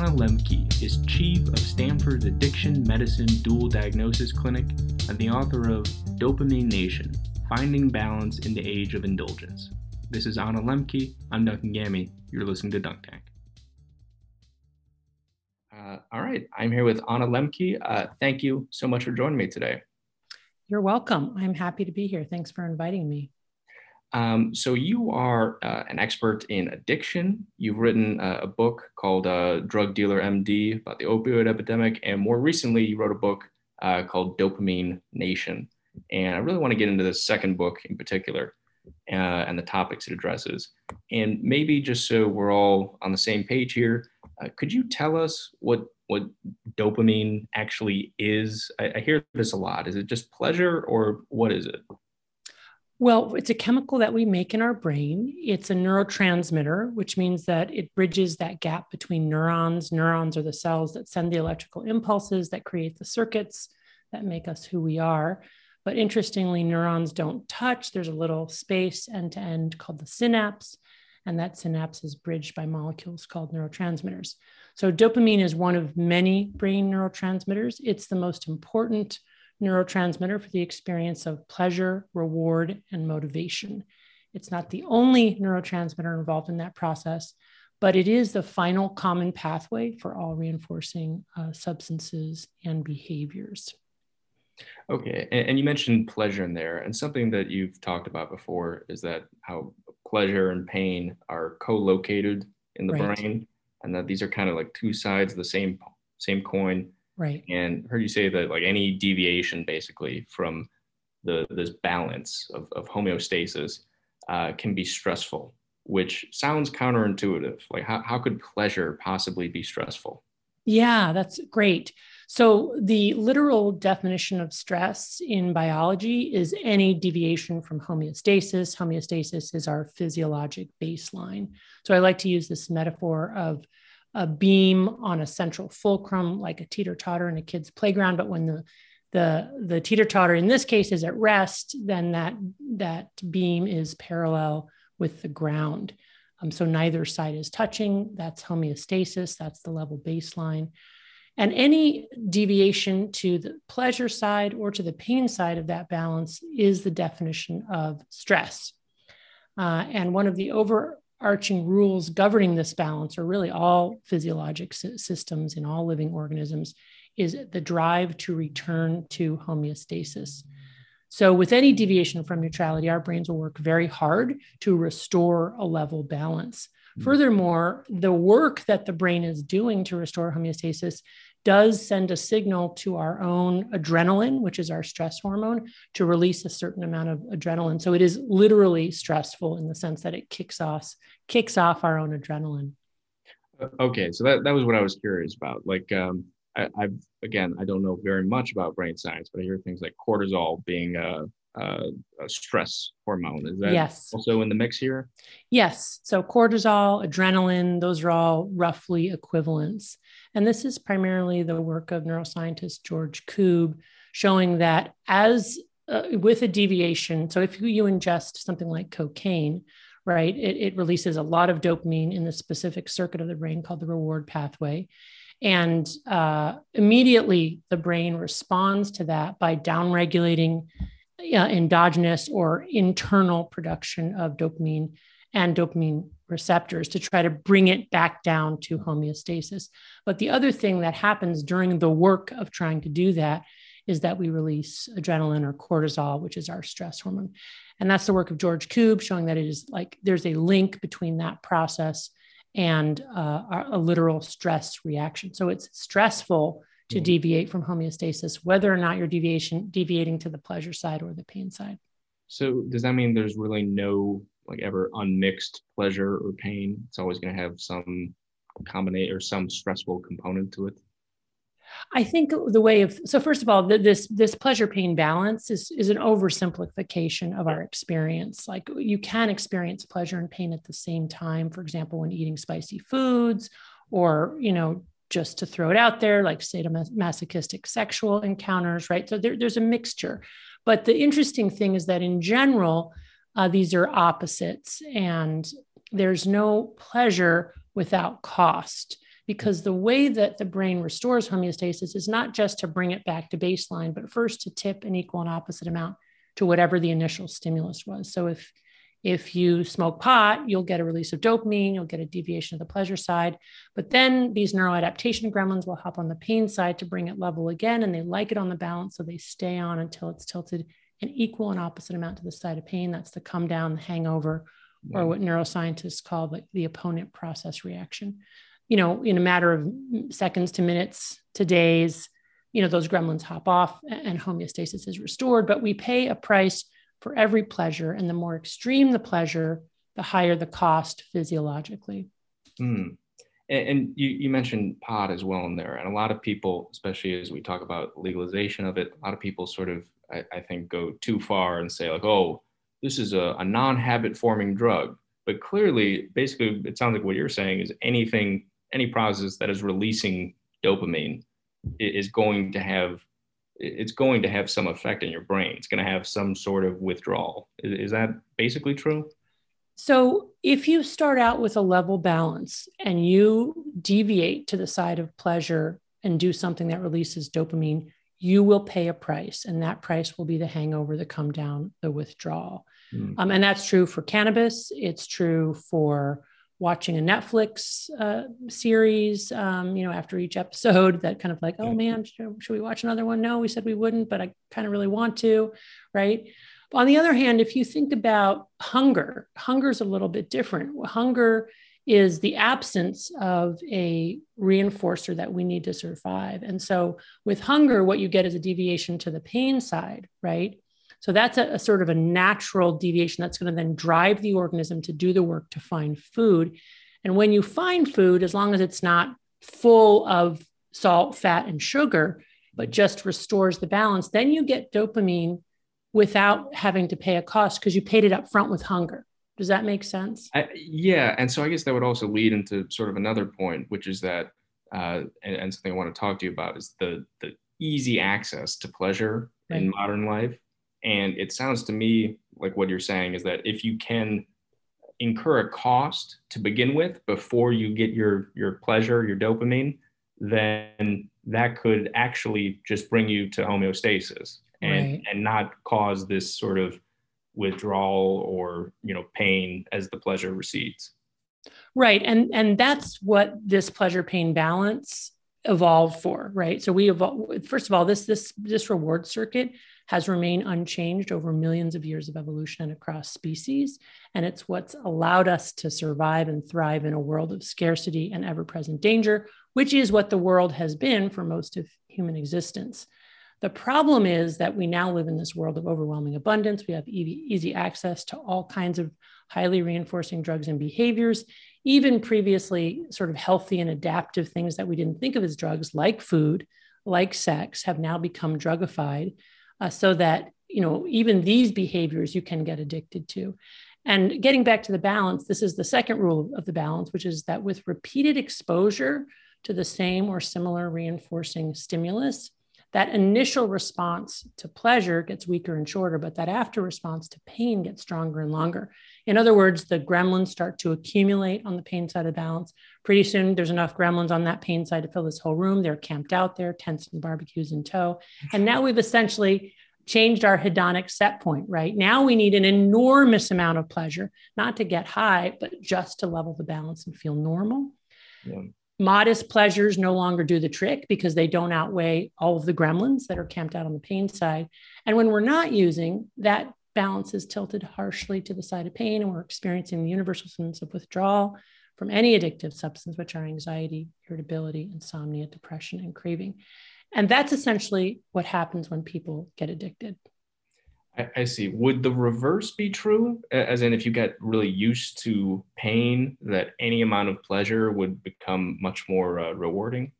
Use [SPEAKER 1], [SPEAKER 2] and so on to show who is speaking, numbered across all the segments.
[SPEAKER 1] Anna Lembke is chief of Stanford's Addiction Medicine Dual Diagnosis Clinic and the author of Dopamine Nation Finding Balance in the Age of Indulgence. This is Anna Lembke. I'm Duncan Gammy. You're listening to Dunk Tank. Uh, all right, I'm here with Anna Lembke. Uh, thank you so much for joining me today.
[SPEAKER 2] You're welcome. I'm happy to be here. Thanks for inviting me.
[SPEAKER 1] Um, so you are uh, an expert in addiction. You've written uh, a book called uh, Drug Dealer MD about the opioid epidemic, and more recently, you wrote a book uh, called Dopamine Nation. And I really want to get into the second book in particular uh, and the topics it addresses. And maybe just so we're all on the same page here, uh, could you tell us what what dopamine actually is? I, I hear this a lot. Is it just pleasure, or what is it?
[SPEAKER 2] Well, it's a chemical that we make in our brain. It's a neurotransmitter, which means that it bridges that gap between neurons. Neurons are the cells that send the electrical impulses that create the circuits that make us who we are. But interestingly, neurons don't touch. There's a little space end to end called the synapse, and that synapse is bridged by molecules called neurotransmitters. So, dopamine is one of many brain neurotransmitters. It's the most important neurotransmitter for the experience of pleasure, reward, and motivation. It's not the only neurotransmitter involved in that process, but it is the final common pathway for all reinforcing uh, substances and behaviors.
[SPEAKER 1] Okay, and, and, you mentioned pleasure in there, and something that you've talked about before is that how pleasure and pain are co-located in the right. brain, and that these are kind of like two sides of the same same coin.
[SPEAKER 2] Right.
[SPEAKER 1] And heard you say that like any deviation basically from the this balance of, of homeostasis uh, can be stressful, which sounds counterintuitive. Like how, how could pleasure possibly be stressful?
[SPEAKER 2] Yeah, that's great. So, the literal definition of stress in biology is any deviation from homeostasis. Homeostasis is our physiologic baseline. So, I like to use this metaphor of a beam on a central fulcrum, like a teeter totter in a kid's playground. But when the the the teeter totter in this case is at rest, then that that beam is parallel with the ground. Um, so neither side is touching. That's homeostasis. That's the level baseline. And any deviation to the pleasure side or to the pain side of that balance is the definition of stress. Uh, and one of the over arching rules governing this balance, or really all physiologic systems in all living organisms, is the drive to return to homeostasis. So, with any deviation from neutrality, our brains will work very hard to restore a level balance. Mm-hmm. Furthermore, the work that the brain is doing to restore homeostasis does send a signal to our own adrenaline, which is our stress hormone, to release a certain amount of adrenaline. So it is literally stressful in the sense that it kicks off kicks off our own adrenaline.
[SPEAKER 1] Okay, so that, that was what I was curious about. Like um, I, have again, I don't know very much about brain science, but I hear things like cortisol being a, a, a stress hormone. Is that yes. also in the mix here?
[SPEAKER 2] Yes. So cortisol, adrenaline, those are all roughly equivalents. And this is primarily the work of neuroscientist George Koob, showing that as uh, with a deviation, so if you ingest something like cocaine, right, it, it releases a lot of dopamine in the specific circuit of the brain called the reward pathway. And uh, immediately the brain responds to that by downregulating uh, endogenous or internal production of dopamine and dopamine receptors to try to bring it back down to homeostasis. But the other thing that happens during the work of trying to do that is that we release adrenaline or cortisol, which is our stress hormone. And that's the work of George Koob, showing that it is like there's a link between that process and uh, a literal stress reaction. So it's stressful to mm-hmm. deviate from homeostasis, whether or not you're deviation deviating to the pleasure side or the pain side.
[SPEAKER 1] So does that mean there's really no like ever unmixed pleasure or pain. It's always going to have some combination or some stressful component to it.
[SPEAKER 2] I think the way of so first of all, this this pleasure pain balance is is an oversimplification of our experience. Like you can experience pleasure and pain at the same time. For example, when eating spicy foods, or you know, just to throw it out there, like sadomasochistic sexual encounters, right? So there, there's a mixture. But the interesting thing is that in general, uh, these are opposites, and there's no pleasure without cost because the way that the brain restores homeostasis is not just to bring it back to baseline, but first to tip an equal and opposite amount to whatever the initial stimulus was. So if if you smoke pot, you'll get a release of dopamine, you'll get a deviation of the pleasure side. But then these neuroadaptation gremlins will hop on the pain side to bring it level again, and they like it on the balance. So they stay on until it's tilted an equal and opposite amount to the side of pain. That's the come down, the hangover, or what neuroscientists call the, the opponent process reaction. You know, in a matter of seconds to minutes to days, you know, those gremlins hop off and homeostasis is restored. But we pay a price for every pleasure. And the more extreme the pleasure, the higher the cost physiologically.
[SPEAKER 1] Mm. And, and you, you, mentioned pot as well in there. And a lot of people, especially as we talk about legalization of it, a lot of people sort of, I, I think, go too far and say, like, oh, this is a, a non habit forming drug. But clearly, basically, it sounds like what you're saying is anything, any process that is releasing dopamine is going to have it's going to have some effect in your brain. It's going to have some sort of withdrawal. Is, is, that basically true?
[SPEAKER 2] So, if you start out with a level balance and you deviate to the side of pleasure and do something that releases dopamine, you will pay a price, and that price will be the hangover, the come down, the withdrawal. Mm. Um, and that's true for cannabis. It's true for watching a Netflix uh, series, um, you know, after each episode that kind of like, oh man, should, we watch another one? No, we said we wouldn't, but I kind of really want to, right? But on the other hand, if you think about hunger, hunger is a little bit different. Hunger is the absence of a reinforcer that we need to survive. And so with hunger, what you get is a deviation to the pain side, right? So that's a, a sort of a natural deviation that's going to then drive the organism to do the work to find food. And when you find food, as long as it's not full of salt, fat, and sugar, but just restores the balance, then you get dopamine without having to pay a cost because you paid it up front with hunger. Does that make sense?
[SPEAKER 1] I, yeah. And so I guess that would also lead into sort of another point, which is that, uh, and, and, something I want to talk to you about is the, the easy access to pleasure right. in modern life. And it sounds to me like what you're saying is that if you can incur a cost to begin with before you get your your pleasure, your dopamine, then that could actually just bring you to homeostasis and right. and not cause this sort of withdrawal or you know pain as the pleasure recedes
[SPEAKER 2] right and and that's what this pleasure pain balance evolved for right so we evolved first of all this this this reward circuit has remained unchanged over millions of years of evolution and across species. And it's what's allowed us to survive and thrive in a world of scarcity and ever present danger, which is what the world has been for most of human existence. The problem is that we now live in this world of overwhelming abundance. We have easy access to all kinds of highly reinforcing drugs and behaviors, even previously sort of healthy and adaptive things that we didn't think of as drugs, like food, like sex, have now become drugified uh, so that you know even these behaviors you can get addicted to and getting back to the balance this is the second rule of the balance which is that with repeated exposure to the same or similar reinforcing stimulus that initial response to pleasure gets weaker and shorter, but that after response to pain gets stronger and longer. In other words, the gremlins start to accumulate on the pain side of balance. Pretty soon, there's enough gremlins on that pain side to fill this whole room. They're camped out there, tents and barbecues in tow. And now we've essentially changed our hedonic set point, right? Now we need an enormous amount of pleasure, not to get high, but just to level the balance and feel normal. Yeah modest pleasures no longer do the trick because they don't outweigh all of the gremlins that are camped out on the pain side. And when we're not using, that balance is tilted harshly to the side of pain, and we're experiencing the universal symptoms of withdrawal from any addictive substance, which are anxiety, irritability, insomnia, depression, and craving. And that's essentially what happens when people get addicted.
[SPEAKER 1] I, I, see. Would the reverse be true? As in, if you get really used to pain, that any amount of pleasure would become much more uh, rewarding?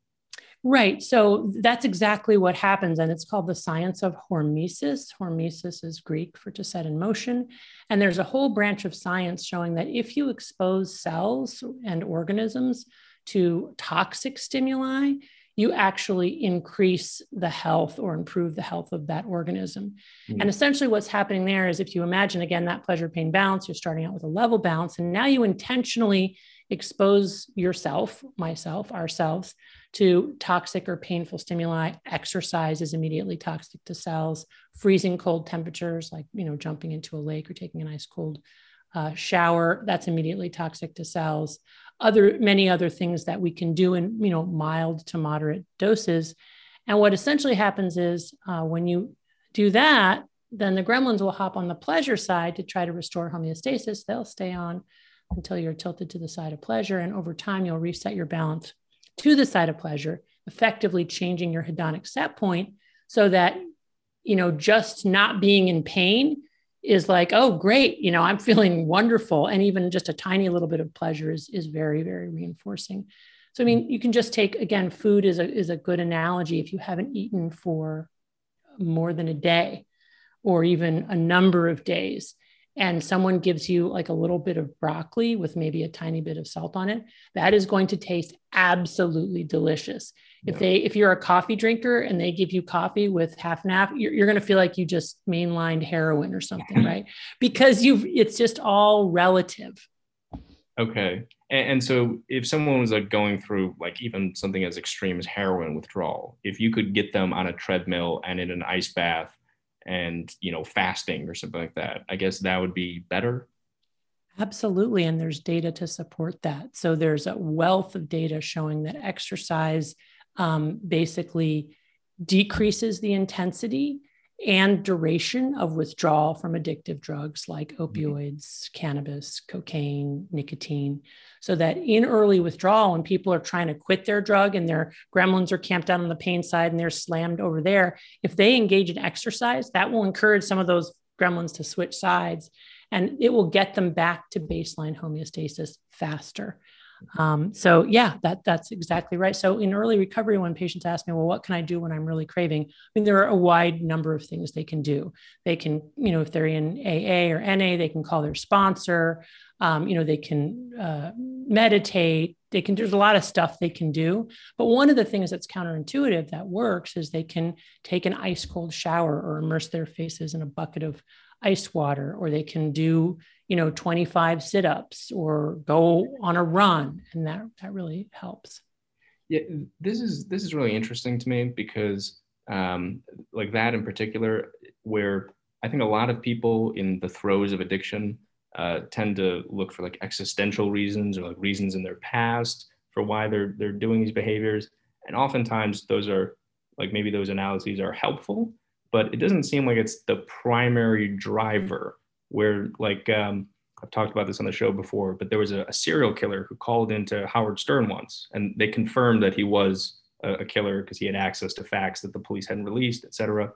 [SPEAKER 2] Right. So that's exactly what happens. And it's called the science of hormesis. Hormesis is Greek for to set in motion. And there's a whole branch of science showing that if you expose cells and organisms to toxic stimuli, you actually increase the health or improve the health of that organism. Mm. And essentially, what's happening there is if you imagine again that pleasure pain balance, you're starting out with a level balance, and now you intentionally expose yourself, myself, ourselves to toxic or painful stimuli. Exercise is immediately toxic to cells. Freezing cold temperatures, like you know, jumping into a lake or taking an ice cold uh, shower, that's immediately toxic to cells. Other many other things that we can do in you know mild to moderate doses. And what essentially happens is uh, when you do that, then the gremlins will hop on the pleasure side to try to restore homeostasis. They'll stay on until you're tilted to the side of pleasure. And over time, you'll reset your balance to the side of pleasure, effectively changing your hedonic set point so that, you know, just not being in pain is like, oh, great, you know, I'm feeling wonderful. And even just a tiny little bit of pleasure is, is very, very reinforcing. So, I mean, you can just take, again, food is a, is a good analogy. If you haven't eaten for more than a day or even a number of days, and someone gives you like a little bit of broccoli with maybe a tiny bit of salt on it, that is going to taste absolutely delicious. If they if you're a coffee drinker and they give you coffee with half and half, you're, you're going to feel like you just mainlined heroin or something, right? Because you've it's just all relative.
[SPEAKER 1] Okay. And, and so if someone was like going through like even something as extreme as heroin withdrawal, if you could get them on a treadmill and in an ice bath and you know fasting or something like that. I guess that would be better.
[SPEAKER 2] Absolutely and there's data to support that. So there's a wealth of data showing that exercise um, basically decreases the intensity and duration of withdrawal from addictive drugs like mm-hmm. opioids, cannabis, cocaine, nicotine. So that in early withdrawal, when people are trying to quit their drug and their gremlins are camped out on the pain side and they're slammed over there, if they engage in exercise, that will encourage some of those gremlins to switch sides and it will get them back to baseline homeostasis faster. Um, so yeah, that that's exactly right. So in early recovery, when patients ask me, well, what can I do when I'm really craving? I mean, there are a wide number of things they can do. They can, you know, if they're in AA or NA, they can call their sponsor. Um, you know, they can uh, meditate. They can. There's a lot of stuff they can do. But one of the things that's counterintuitive that works is they can take an ice cold shower or immerse their faces in a bucket of ice water, or they can do you know 25 sit-ups or go on a run and that that really helps.
[SPEAKER 1] Yeah this is this is really interesting to me because um, like that in particular where i think a lot of people in the throes of addiction uh, tend to look for like existential reasons or like reasons in their past for why they're they're doing these behaviors. And oftentimes those are like maybe those analyses are helpful but it doesn't seem like it's the primary driver where like um, I've talked about this on the show before, but there was a, a, serial killer who called into Howard Stern once, and they confirmed that he was a, a killer because he had access to facts that the police hadn't released, et cetera.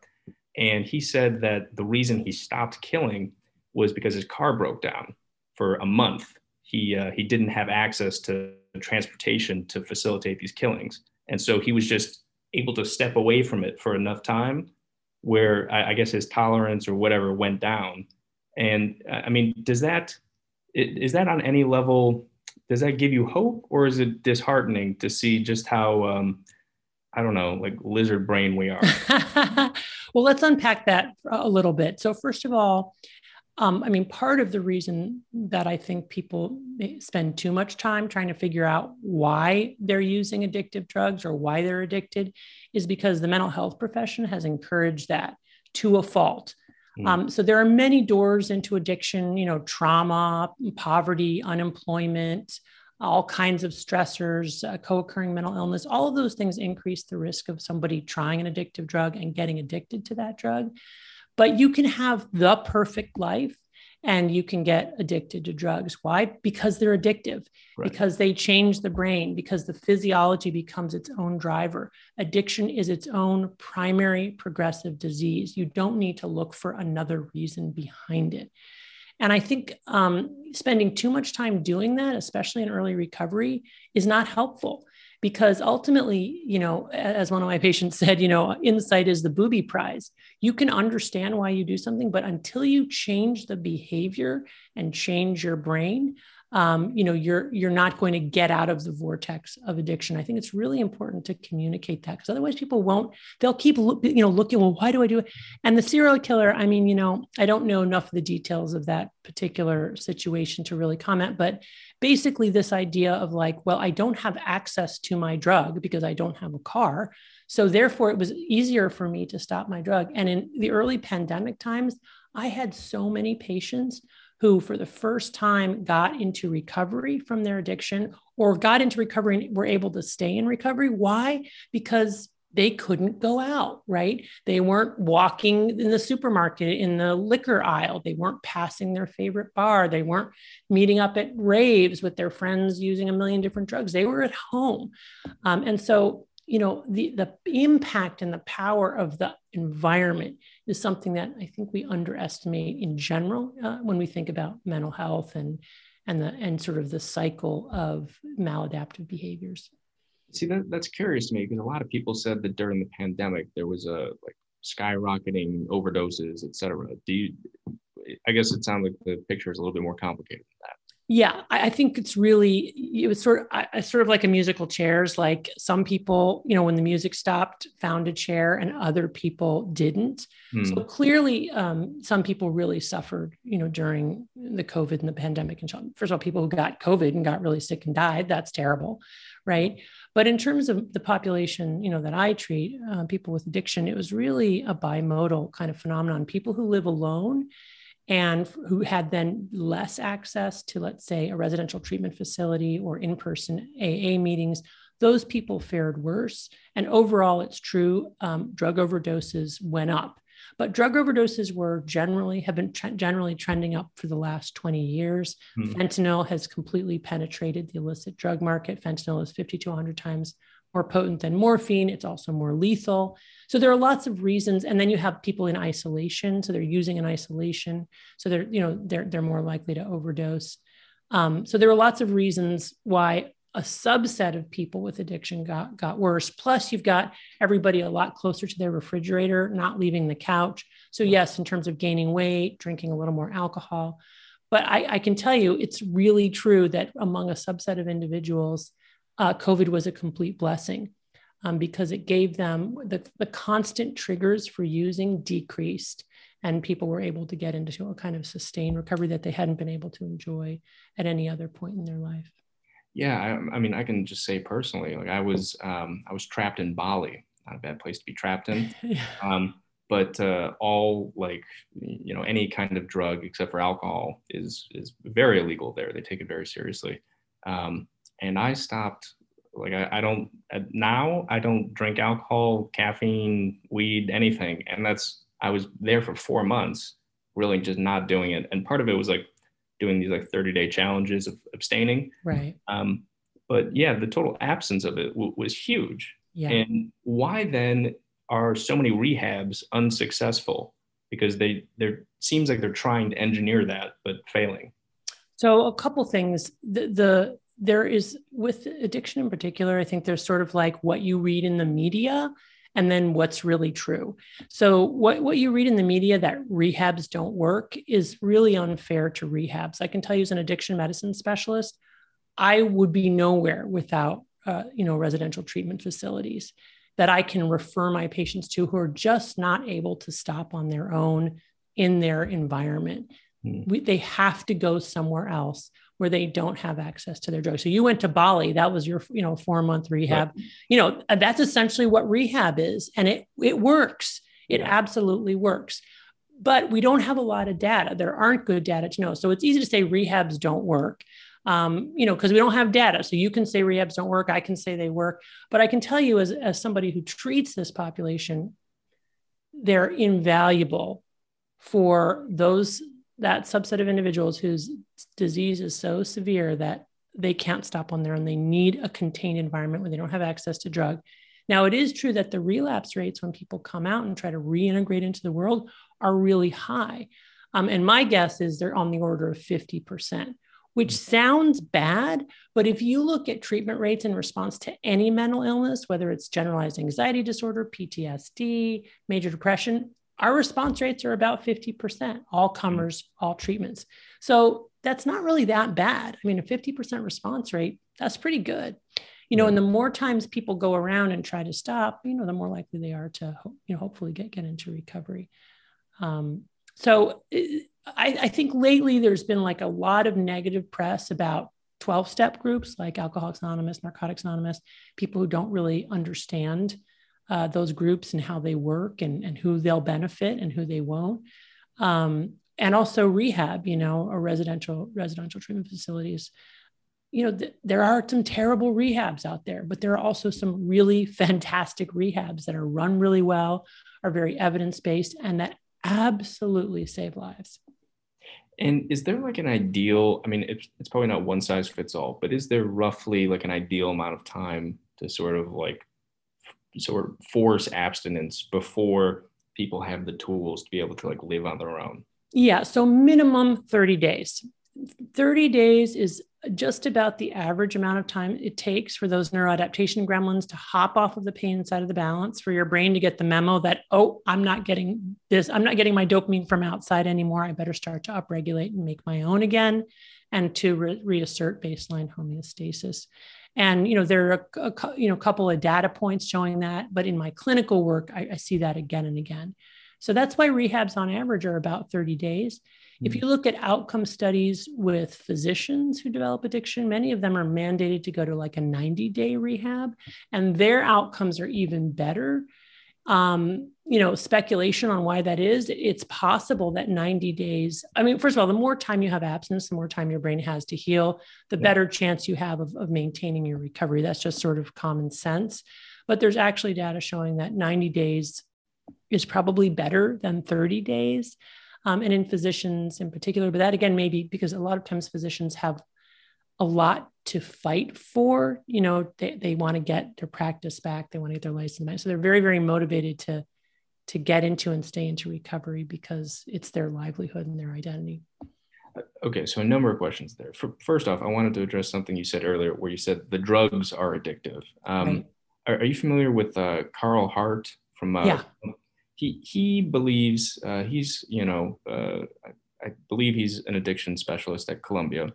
[SPEAKER 1] And he said that the reason he stopped killing was because his car broke down for a month. He uh, he didn't have access to transportation to facilitate these killings, and so he was just able to step away from it for enough time where I, I guess his tolerance or whatever went down and uh, I mean, does that is that on any level? Does that give you hope, or is it disheartening to see just how um, I don't know, like lizard brain we are?
[SPEAKER 2] well, let's unpack that a little bit. So, first of all, um, I mean, part of the reason that I think people spend too much time trying to figure out why they're using addictive drugs or why they're addicted is because the mental health profession has encouraged that to a fault. Mm. Um, so there are many doors into addiction, you know, trauma, poverty, unemployment, all kinds of stressors, uh, co occurring mental illness, all of those things increase the risk of somebody trying an addictive drug and getting addicted to that drug. But you can have the perfect life and you can get addicted to drugs. Why? Because they're addictive, right. because they change the brain, because the physiology becomes its own driver. Addiction is its own primary progressive disease. You don't need to look for another reason behind it. And I think um, spending too much time doing that, especially in early recovery, is not helpful because ultimately, you know, as one of my patients said, you know, insight is the booby prize. You can understand why you do something, but until you change the behavior and change your brain, um, you know you're you're not going to get out of the vortex of addiction. I think it's really important to communicate that because otherwise people won't they'll keep you know looking well why do i do it? And the serial killer i mean you know i don't know enough of the details of that particular situation to really comment but basically this idea of like well i don't have access to my drug because i don't have a car so therefore it was easier for me to stop my drug. And in the early pandemic times i had so many patients who, for the first time, got into recovery from their addiction or got into recovery and were able to stay in recovery. Why? Because they couldn't go out, right? They weren't walking in the supermarket in the liquor aisle. They weren't passing their favorite bar. They weren't meeting up at raves with their friends using a million different drugs. They were at home. Um, and so you know the the impact and the power of the environment is something that I think we underestimate in general uh, when we think about mental health and and the and sort of the cycle of maladaptive behaviors.
[SPEAKER 1] See that that's curious to me because a lot of people said that during the pandemic there was a like skyrocketing overdoses, et cetera. Do you? I guess it sounds like the picture is a little bit more complicated than that
[SPEAKER 2] yeah I, think it's really it was sort of I, sort of like a musical chairs like some people you know when the music stopped found a chair and other people didn't. Mm. so clearly um, some people really suffered you know during the covid and the pandemic and first of all people who got covid and got really sick and died that's terrible right? But in terms of the population you know that i treat uh, people with addiction it was really a bimodal kind of phenomenon. People who live alone and who had then less access to, let's say, a residential treatment facility or in person AA meetings, those people fared worse. And overall, it's true, um, drug overdoses went up. But drug overdoses were generally have been tre- generally trending up for the last 20 years. Hmm. Fentanyl has completely penetrated the illicit drug market. Fentanyl is 50 to 100 times more potent than morphine. It's also more lethal. So there are lots of reasons. And then you have people in isolation. So they're using in isolation. So they're, you know, they're, they're more likely to overdose. Um, so there are lots of reasons why a subset of people with addiction got, got worse. Plus, you've got everybody a lot closer to their refrigerator, not leaving the couch. So, yes, in terms of gaining weight, drinking a little more alcohol. But I, I can tell you, it's really true that among a subset of individuals, uh, COVID was a complete blessing um, because it gave them the, the constant triggers for using decreased and people were able to get into a kind of sustained recovery that they hadn't been able to enjoy at any other point in their life.
[SPEAKER 1] Yeah, I, I mean, I can just say personally, like I was, um, I was trapped in Bali. Not a bad place to be trapped in. yeah. um, but uh, all like you know any kind of drug except for alcohol is is very illegal there. They take it very seriously. Um, and I stopped. Like I, I don't now. I don't drink alcohol, caffeine, weed, anything. And that's I was there for four months, really just not doing it. And part of it was like doing these like 30 day challenges of abstaining.
[SPEAKER 2] Right.
[SPEAKER 1] Um, but yeah, the total absence of it w- was huge. Yeah. And why then are so many rehabs unsuccessful? Because they there seems like they're trying to engineer that but failing.
[SPEAKER 2] So a couple things. The, the there is with addiction in particular i think there's sort of like what you read in the media and then what's really true. So what, what you read in the media that rehabs don't work is really unfair to rehabs. I can tell you as an addiction medicine specialist i would be nowhere without uh, you know residential treatment facilities that i can refer my patients to who are just not able to stop on their own in their environment. Mm. we, they have to go somewhere else where they don't have access to their drugs. So you went to Bali, that was your, you know, four month rehab. Right. You know, that's essentially what rehab is. And it it works. It yeah. absolutely works. But we don't have a lot of data. There aren't good data to know. So it's easy to say rehabs don't work. Um, you know, because we don't have data. So you can say rehabs don't work. I can say they work. But I can tell you, as, as somebody who treats this population, they're invaluable for those that subset of individuals whose disease is so severe that they can't stop on their own. They need a contained environment where they don't have access to drug. Now, it is true that the relapse rates when people come out and try to reintegrate into the world are really high. Um, and my guess is they're on the order of 50%, which sounds bad. But if you look at treatment rates in response to any mental illness, whether it's generalized anxiety disorder, PTSD, major depression, our response rates are about 50%, all comers, all treatments. So that's not really that bad. I mean, a 50% response rate, that's pretty good. You know, and the more times people go around and try to stop, you know, the more likely they are to, you know, hopefully get, get into recovery. Um, so I, I think lately there's been like a lot of negative press about 12 step groups like Alcoholics Anonymous, Narcotics Anonymous, people who don't really understand uh, those groups and how they work and, and who they'll benefit and who they won't. Um, and also rehab, you know, or residential residential treatment facilities. You know, th- there are some terrible rehabs out there, but there are also some really fantastic rehabs that are run really well, are very evidence based, and that absolutely save lives.
[SPEAKER 1] And is there like an ideal? I mean, it's, it's probably not one size fits all, but is there roughly like an ideal amount of time to sort of like sort of force abstinence before people have the tools to be able to like live on their own?
[SPEAKER 2] Yeah, so minimum 30 days. 30 days is just about the average amount of time it takes for those neuroadaptation gremlins to hop off of the pain side of the balance for your brain to get the memo that oh i'm not getting this i'm not getting my dopamine from outside anymore. I better start to upregulate and make my own again and to re- reassert baseline homeostasis. And you know there are a, a you know couple of data points showing that but in my clinical work I, I see that again and again so that's why rehabs on average are about 30 days if mm. you look at outcome studies with physicians who develop addiction, many of them are mandated to go to like a 90 day rehab, and their outcomes are even better. Um, you know, speculation on why that is. It's possible that 90 days, I mean, first of all, the more time you have abstinence, the more time your brain has to heal, the yeah. better chance you have of, of maintaining your recovery. That's just sort of common sense. But there's actually data showing that 90 days is probably better than 30 days um, and in physicians in particular. But that again, maybe because a lot of times physicians have a lot to fight for. You know, they, they want to get their practice back, they want to get their license back. So they're very, very motivated to to get into and stay into recovery because it's their livelihood and their identity.
[SPEAKER 1] Okay, so a number of questions there. For, first off, I wanted to address something you said earlier, where you said the drugs are addictive. Um, right. are, are, you familiar with uh, Carl Hart from uh,
[SPEAKER 2] yeah
[SPEAKER 1] he he believes uh, he's you know uh, I, I, believe he's an addiction specialist at Columbia,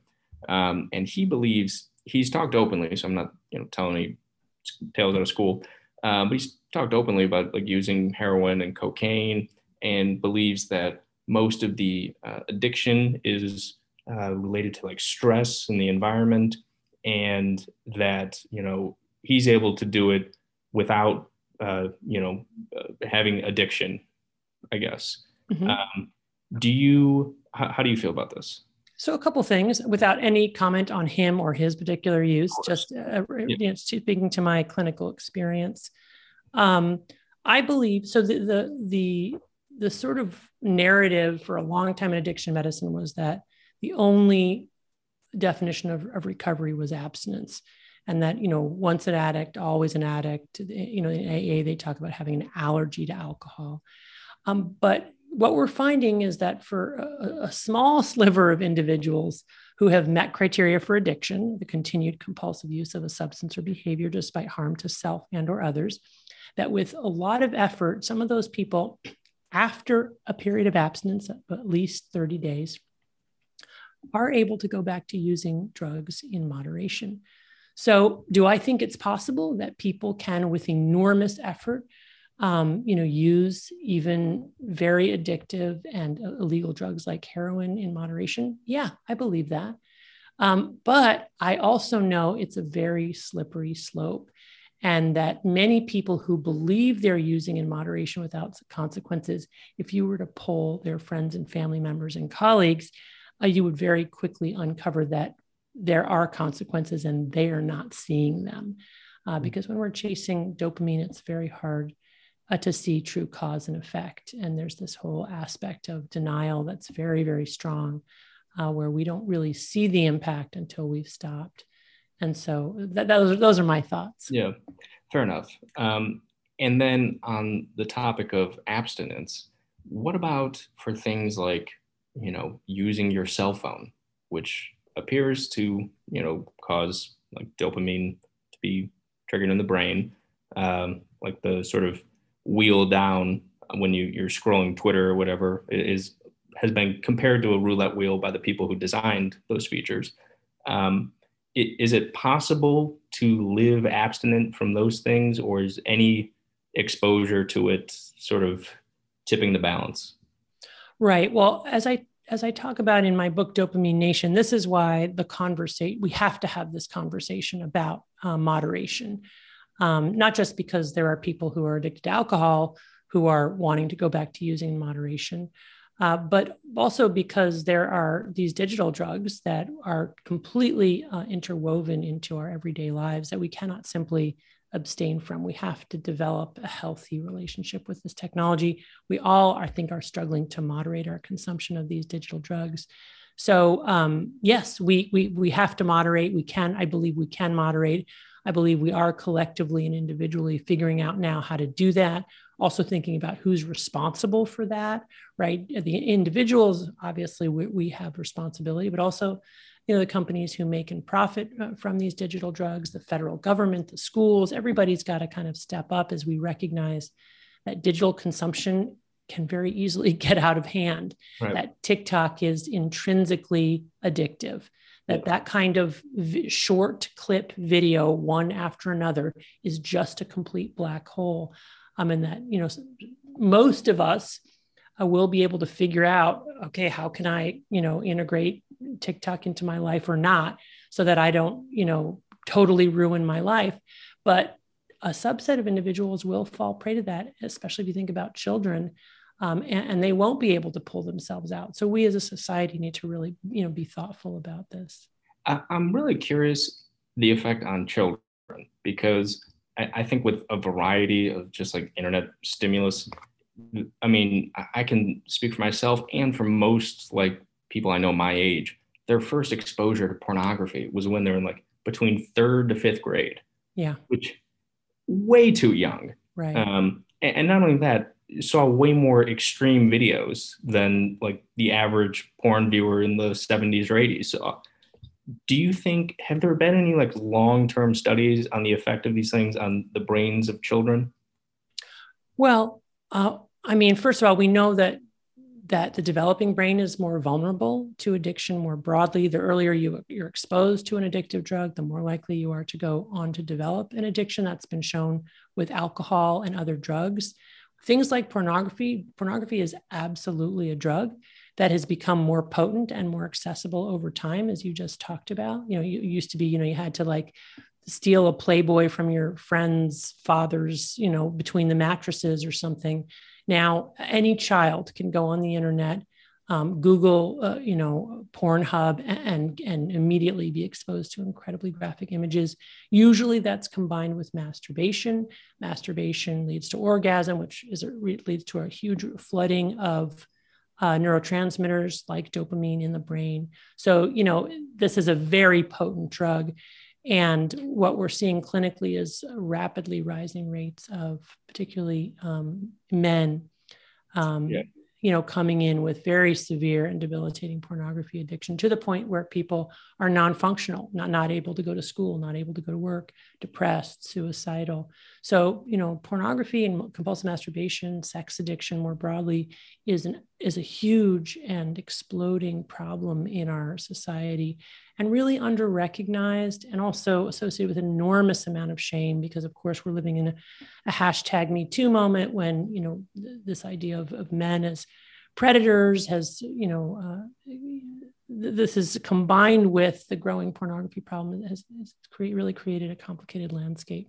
[SPEAKER 1] um, and he believes he's talked openly. So I'm not you know telling any tales out of school, um, but he's talked openly about like using heroin and cocaine, and believes that most of the uh, addiction is uh, related to like stress in the environment, and that you know he's able to do it without uh, you know, uh, having addiction, I guess. Mm-hmm. Um, do you, how, how, do you feel about this?
[SPEAKER 2] So a couple things without any comment on him or his particular use, just uh, yeah. you know, speaking to my clinical experience. Um, I believe, so the, the, the, the sort of narrative for a long time in addiction medicine was that the only definition of, of recovery was abstinence and that you know once an addict always an addict you know in aa they talk about having an allergy to alcohol. Um, but what we're finding is that for a, a, small sliver of individuals who have met criteria for addiction the continued compulsive use of a substance or behavior despite harm to self and or others that with a lot of effort some of those people after a period of abstinence of at least 30 days are able to go back to using drugs in moderation so, do I think it's possible that people can, with enormous effort, um, you know, use even very addictive and illegal drugs like heroin in moderation? Yeah, I believe that. Um, but I also know it's a very slippery slope, and that many people who believe they're using in moderation without consequences, if you were to poll their friends and family members and colleagues, uh, you would very quickly uncover that there are consequences and they are not seeing them. Uh, mm. because when we're chasing dopamine, it's very hard uh, to see true cause and effect. And there's this whole aspect of denial that's very, very strong, uh, where we don't really see the impact until we've stopped. And so that, those, are, those are my thoughts.
[SPEAKER 1] Yeah, fair enough. Um, and then on the topic of abstinence, what about for things like, you know, using your cell phone, which appears to you know cause like dopamine to be triggered in the brain um, like the sort of wheel down when you you're scrolling twitter or whatever is has been compared to a roulette wheel by the people who designed those features. Um, it, is it possible to live abstinent from those things, or is any exposure to it sort of tipping the balance?
[SPEAKER 2] Right. Well, as I as I talk about in my book Dopamine Nation, this is why the conversation we have to have this conversation about uh, moderation, um, not just because there are people who are addicted to alcohol who are wanting to go back to using moderation, uh, but also because there are these digital drugs that are completely uh, interwoven into our everyday lives that we cannot simply abstain from. We have to develop a healthy relationship with this technology. We all, I think, are struggling to moderate our consumption of these digital drugs. So um, yes, we, we we have to moderate. We can, I believe, we can moderate. I believe we are collectively and individually figuring out now how to do that. Also thinking about who's responsible for that, right? The individuals, obviously, we, we have responsibility, but also you know the companies who make and profit uh, from these digital drugs the federal government the schools everybody's got to kind of step up as we recognize that digital consumption can very easily get out of hand. Right. that tiktok is intrinsically addictive. That that kind of v- short clip video one after another is just a complete black hole. Um, and that you know most of us uh, will be able to figure out okay how can i you know integrate tiktok into my life or not so that i don't you know totally ruin my life. But a subset of individuals will fall prey to that especially if you think about children um, and, and, they won't be able to pull themselves out. So we as a society need to really you know be thoughtful about this.
[SPEAKER 1] I'm really curious the effect on children because I, I think with a variety of just like internet stimulus I mean, I can speak for myself and for most like people I know my age. Their first exposure to pornography was when they're in like between third to fifth grade.
[SPEAKER 2] Yeah.
[SPEAKER 1] Which way too young.
[SPEAKER 2] Right.
[SPEAKER 1] Um, and, and not only that, saw way more extreme videos than like the average porn viewer in the 70s or 80s saw. Do you think have there been any like long-term studies on the effect of these things on the brains of children?
[SPEAKER 2] Well, uh, I mean, first of all, we know that that the developing brain is more vulnerable to addiction more broadly. The earlier you, you're exposed to an addictive drug, the more likely you are to go on to develop an addiction. That's been shown with alcohol and other drugs. Things like pornography, pornography is absolutely a drug that has become more potent and more accessible over time, as you just talked about. You know, you used to be, you know, you had to like steal a Playboy from your friend's father's, you know, between the mattresses or something now, any child can go on the internet, um, Google, uh, you know, Pornhub, and, and immediately be exposed to incredibly graphic images. Usually, that's combined with masturbation. Masturbation leads to orgasm, which is leads to a huge flooding of uh, neurotransmitters like dopamine in the brain. So, you know, this is a very potent drug. And what we're seeing clinically is rapidly rising rates of particularly um, men, um, yeah. you know, coming in with very severe and debilitating pornography addiction to the point where people are non-functional, not, not able to go to school, not able to go to work, depressed, suicidal. So, you know, pornography and compulsive masturbation, sex addiction more broadly is an is a huge and exploding problem in our society and really under recognized and also associated with enormous amount of shame because of course we're living in a, a hashtag me too moment when you know th- this idea of, of men as predators has you know uh, this is combined with the growing pornography problem has, has really created a complicated landscape.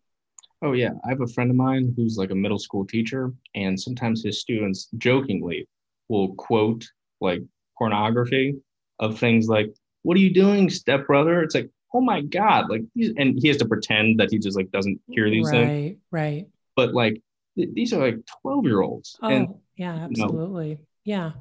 [SPEAKER 1] Oh yeah. I have a friend of mine who's like a middle school teacher and sometimes his students jokingly will quote like pornography of things like, "What are you doing, stepbrother?" It's like, "Oh my god!" Like, and he has to pretend that he just like doesn't hear these
[SPEAKER 2] right,
[SPEAKER 1] things.
[SPEAKER 2] Right, right.
[SPEAKER 1] But like, th- these are like twelve year olds.
[SPEAKER 2] Oh, and, yeah, absolutely. You know, yeah.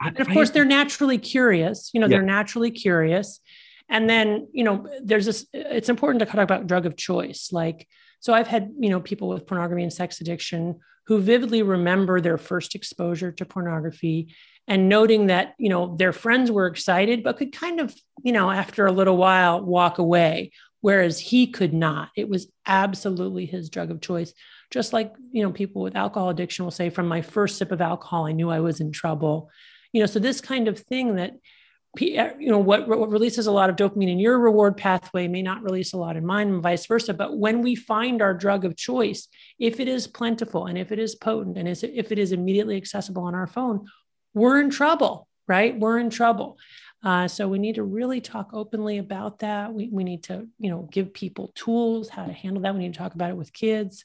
[SPEAKER 2] I, and of course, they're naturally curious. You know, yeah. they're naturally curious. And then, you know, there's this, it's important to talk about drug of choice. Like, so I've had, you know, people with pornography and sex addiction who vividly remember their first exposure to pornography and noting that you know their friends were excited but could kind of you know after a little while walk away whereas he could not. It was absolutely his drug of choice. Just like you know people with alcohol addiction will say from my first sip of alcohol i knew i was in trouble. You know so this kind of thing that uh, you know what, what releases a lot of dopamine in your reward pathway may not release a lot in mine and vice versa. But when we find our drug of choice if it is plentiful and if it is potent and if it is immediately accessible on our phone we're in trouble right? We're in trouble. Uh, so we need to really talk openly about that. We, we need to you know give people tools how to handle that. We need to talk about it with kids.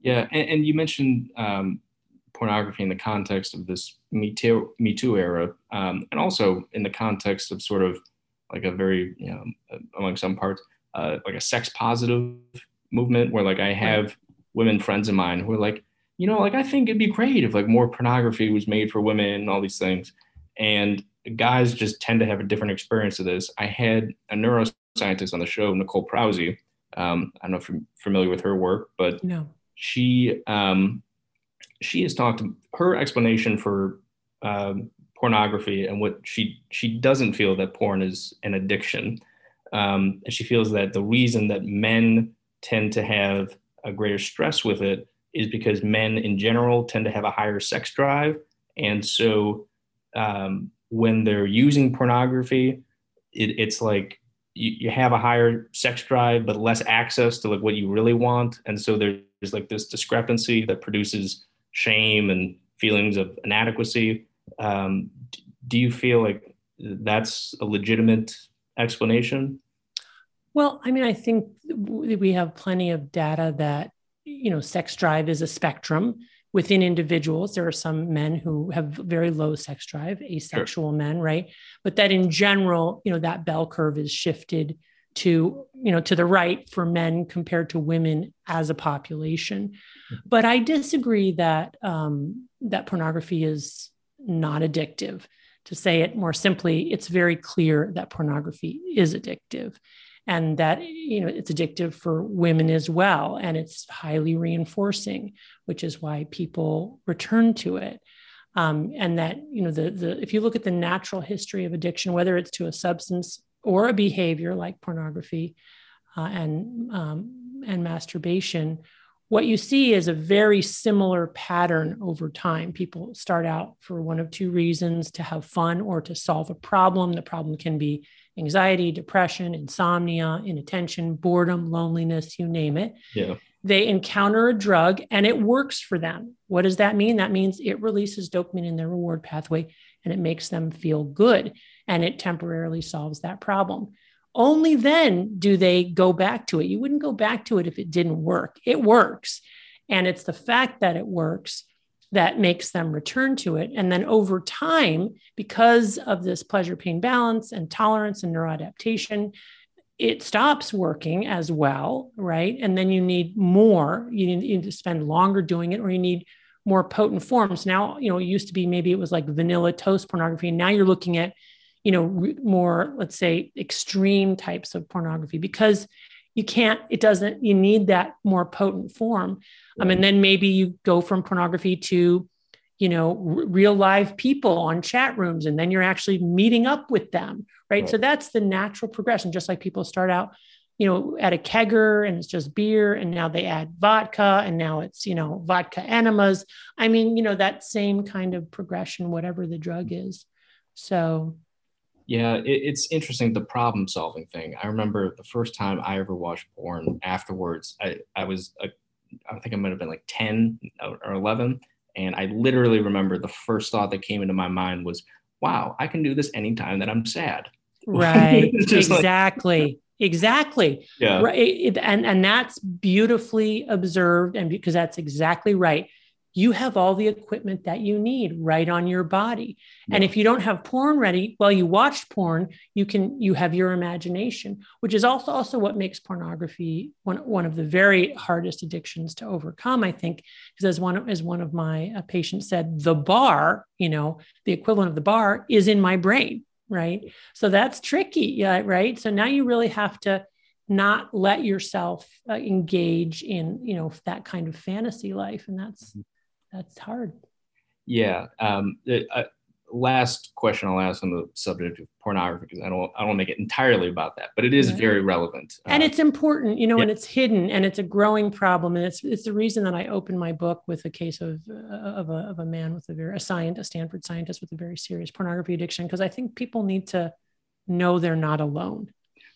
[SPEAKER 1] Yeah and, and you mentioned um, pornography in the context of this Me Too, Me Too era, um, and also in the context of sort of like a very, you know, among some parts, uh, like a sex positive movement where like I have women friends of mine who are like, you know, like I think it'd be great if like more pornography was made for women and all these things. And guys just tend to have a different experience of this. I had a neuroscientist on the show, Nicole Prause. Um, I don't know if you're familiar with her work, but
[SPEAKER 2] no.
[SPEAKER 1] she um, she has talked her explanation for um, pornography and what she she doesn't feel that porn is an addiction. Um, and she feels that the reason that men tend to have a greater stress with it is because men in general tend to have a higher sex drive, and so um, when they're using pornography, it, it's like you, you have a higher sex drive but less access to like what you really want, and so there's like this discrepancy that produces shame and feelings of inadequacy. Um, do you feel like that's a legitimate explanation?
[SPEAKER 2] Well, I mean, I think we have plenty of data that, you know, sex drive is a spectrum within individuals. There are some men who have very low sex drive, asexual sure. men, right? But that in general, you know, that bell curve is shifted to you know to the right for men compared to women as a population mm-hmm. but i disagree that um, that pornography is not addictive to say it more simply it's very clear that pornography is addictive and that you know it's addictive for women as well and it's highly reinforcing which is why people return to it um, and that you know the, the if you look at the natural history of addiction whether it's to a substance or a behavior like pornography uh, and um, and masturbation, what you see is a very similar pattern over time. People start out for one of two reasons to have fun or to solve a problem. The problem can be anxiety, depression, insomnia, inattention, boredom, loneliness, you name it.
[SPEAKER 1] Yeah.
[SPEAKER 2] They encounter a drug and it works for them. What does that mean? That means it releases dopamine in their reward pathway and it makes them feel good and it temporarily solves that problem. Only then do they go back to it. You wouldn't go back to it if it didn't work. It works. And it's the fact that it works that makes them return to it. And then over time, because of this pleasure pain balance and tolerance and neuroadaptation, it stops working as well, right? And then you need more. You need, you need to spend longer doing it, or you need more potent forms. Now, you know, it used to be maybe it was like vanilla toast pornography. And now you're looking at you know more let's say extreme types of pornography because you can't it doesn't you need that more potent form. Um, and then maybe you go from pornography to you know r- real live people on chat rooms and then you're actually meeting up with them right? right. so that's the natural progression just like people start out you know at a kegger and it's just beer and now they add vodka and now it's you know vodka enemas. I mean you know that same kind of progression whatever the drug is. So
[SPEAKER 1] yeah, it, it's interesting the problem solving thing. I remember the first time I ever watched porn. Afterwards, I I was a, I think I might have been like ten or eleven, and I literally remember the first thought that came into my mind was, "Wow, I can do this anytime that I'm sad."
[SPEAKER 2] Right. exactly. Like, exactly.
[SPEAKER 1] Yeah.
[SPEAKER 2] Right. And and that's beautifully observed, and because that's exactly right you have all the equipment that you need right on your body. Yeah. And if you don't have porn ready, well, you watched porn, you can you have your imagination, which is also also what makes pornography one, one of the very hardest addictions to overcome, I think, because as one as one of my uh, patients said, the bar, you know, the equivalent of the bar is in my brain, right? So that's tricky, yeah, right? So now you really have to not let yourself uh, engage in you know that kind of fantasy life and that's mm-hmm that's hard.
[SPEAKER 1] Yeah. Um, I, last question I'll ask on the subject of pornography because I don't I don't make it entirely about that, but it is very relevant.
[SPEAKER 2] And uh, it's important, you know, yeah. and it's hidden and it's a growing problem. And it's it's the reason that I opened my book with a case of uh, of, a, of a man with a very a scientist, a Stanford scientist with a very serious pornography addiction, because I think people need to know they're not alone.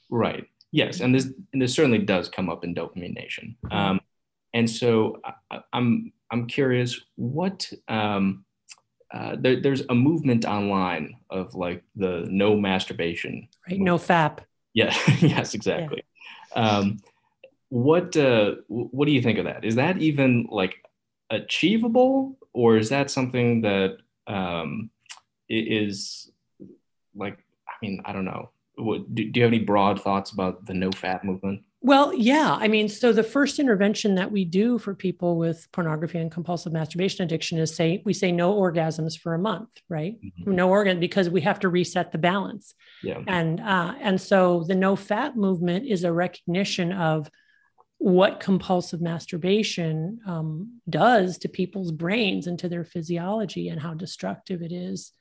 [SPEAKER 1] Right. Yes, and this and this certainly does come up in Dopamine Nation. Um, and so I, I'm I'm curious what um, uh, there, there's a movement online of like the no masturbation.
[SPEAKER 2] Right. Movement. No FAP.
[SPEAKER 1] Yeah. yes, exactly. Yeah. Um, what uh, what do you think of that? Is that even like achievable, or is that something that um, is like? I mean, I don't know. What, do, do you have any broad thoughts about the no FAP movement?
[SPEAKER 2] Well, yeah. I mean, so the first intervention that we do for people with pornography and compulsive masturbation addiction is say we say no orgasms for a month, right? Mm-hmm. No organ because we have to reset the balance. Yeah. And uh, and so the no FAP movement is a recognition of what compulsive masturbation um, does to people's brains and to their physiology and how destructive it is